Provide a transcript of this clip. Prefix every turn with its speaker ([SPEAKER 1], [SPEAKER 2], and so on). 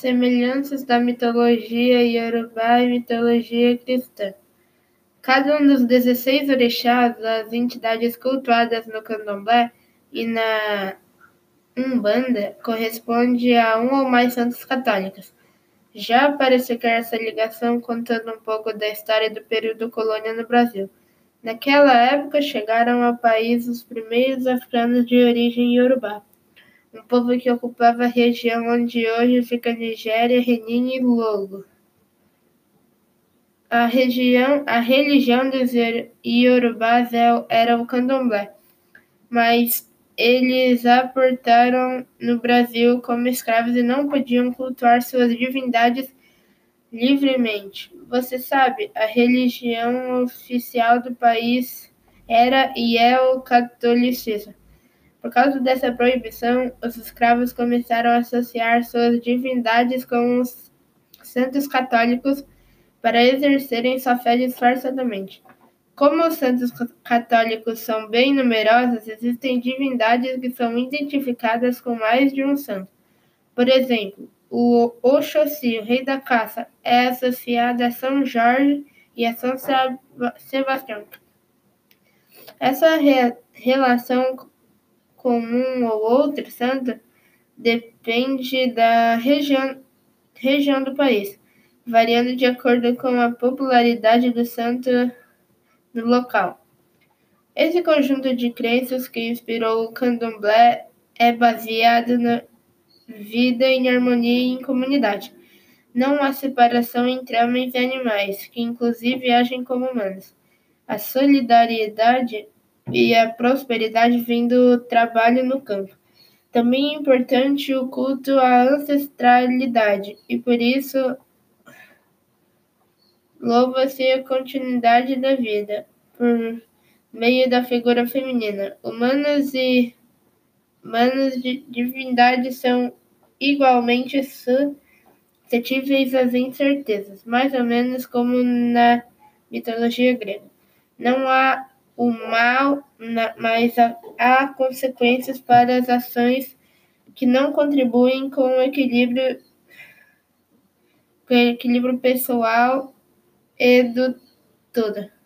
[SPEAKER 1] semelhanças da mitologia iorubá e mitologia cristã. Cada um dos 16 orixás, as entidades cultuadas no candomblé e na Umbanda, corresponde a um ou mais santos católicos. Já para explicar essa ligação, contando um pouco da história do período colônia no Brasil. Naquela época chegaram ao país os primeiros africanos de origem iorubá, um povo que ocupava a região onde hoje fica Nigéria, Renin e Logo. A, região, a religião dos iorubás é era o candomblé, mas eles aportaram no Brasil como escravos e não podiam cultuar suas divindades livremente. Você sabe, a religião oficial do país era e é o catolicismo. Por causa dessa proibição, os escravos começaram a associar suas divindades com os santos católicos para exercerem sua fé disfarçadamente. Como os santos católicos são bem numerosos, existem divindades que são identificadas com mais de um santo. Por exemplo, o Oxóssi, o rei da caça, é associado a São Jorge e a São Sebastião. Essa re relação com um ou outro santo depende da região, região do país, variando de acordo com a popularidade do santo no local. Esse conjunto de crenças que inspirou o candomblé é baseado na vida em harmonia e em comunidade. Não há separação entre homens e animais, que inclusive agem como humanos. A solidariedade e a prosperidade vêm do trabalho no campo. Também é importante o culto à ancestralidade, e por isso Louva-se a continuidade da vida, por meio da figura feminina. Humanos e humanos de divindades são igualmente suscetíveis às incertezas, mais ou menos como na mitologia grega. Não há o mal, mas há consequências para as ações que não contribuem com o equilíbrio, com o equilíbrio pessoal e do todo.